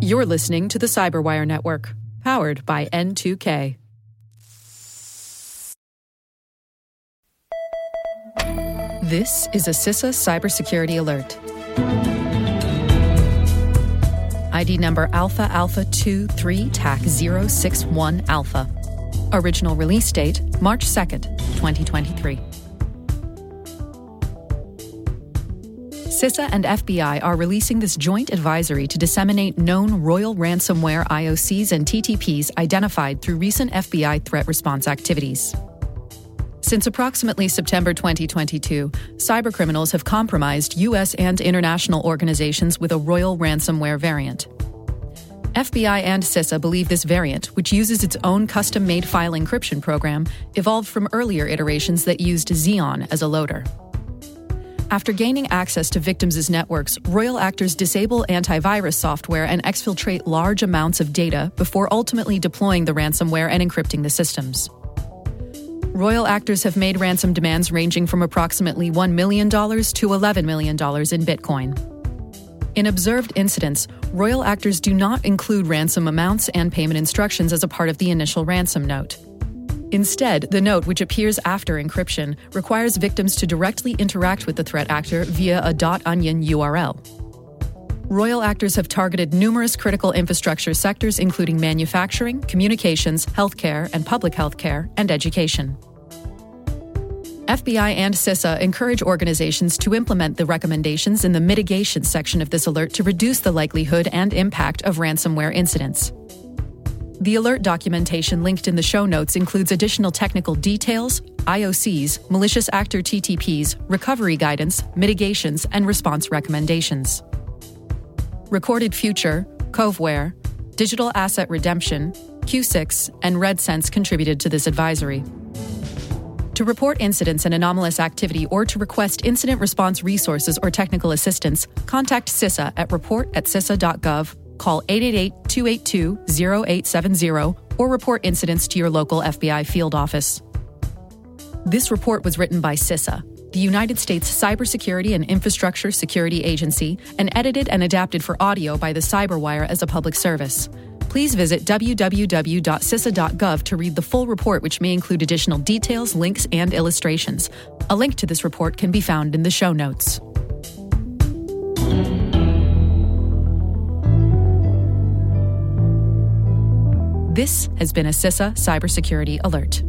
You're listening to the Cyberwire Network, powered by N2K. This is a CISA cybersecurity alert. ID number Alpha Alpha 23 TAC 061 Alpha. Original release date March 2nd, 2023. CISA and FBI are releasing this joint advisory to disseminate known royal ransomware IOCs and TTPs identified through recent FBI threat response activities. Since approximately September 2022, cybercriminals have compromised U.S. and international organizations with a royal ransomware variant. FBI and CISA believe this variant, which uses its own custom made file encryption program, evolved from earlier iterations that used Zeon as a loader. After gaining access to victims' networks, royal actors disable antivirus software and exfiltrate large amounts of data before ultimately deploying the ransomware and encrypting the systems. Royal actors have made ransom demands ranging from approximately $1 million to $11 million in Bitcoin. In observed incidents, royal actors do not include ransom amounts and payment instructions as a part of the initial ransom note. Instead, the note, which appears after encryption, requires victims to directly interact with the threat actor via a .onion URL. Royal actors have targeted numerous critical infrastructure sectors including manufacturing, communications, healthcare, and public healthcare, and education. FBI and CISA encourage organizations to implement the recommendations in the mitigation section of this alert to reduce the likelihood and impact of ransomware incidents. The alert documentation linked in the show notes includes additional technical details, IOCs, malicious actor TTPs, recovery guidance, mitigations, and response recommendations. Recorded Future, Coveware, Digital Asset Redemption, Q6, and RedSense contributed to this advisory. To report incidents and anomalous activity or to request incident response resources or technical assistance, contact CISA at report at cisa.gov call 888 282 0870 or report incidents to your local FBI field office. This report was written by CISA, the United States Cybersecurity and Infrastructure Security Agency, and edited and adapted for audio by the Cyberwire as a public service. Please visit www.cisa.gov to read the full report, which may include additional details, links, and illustrations. A link to this report can be found in the show notes. This has been a CISA cybersecurity alert.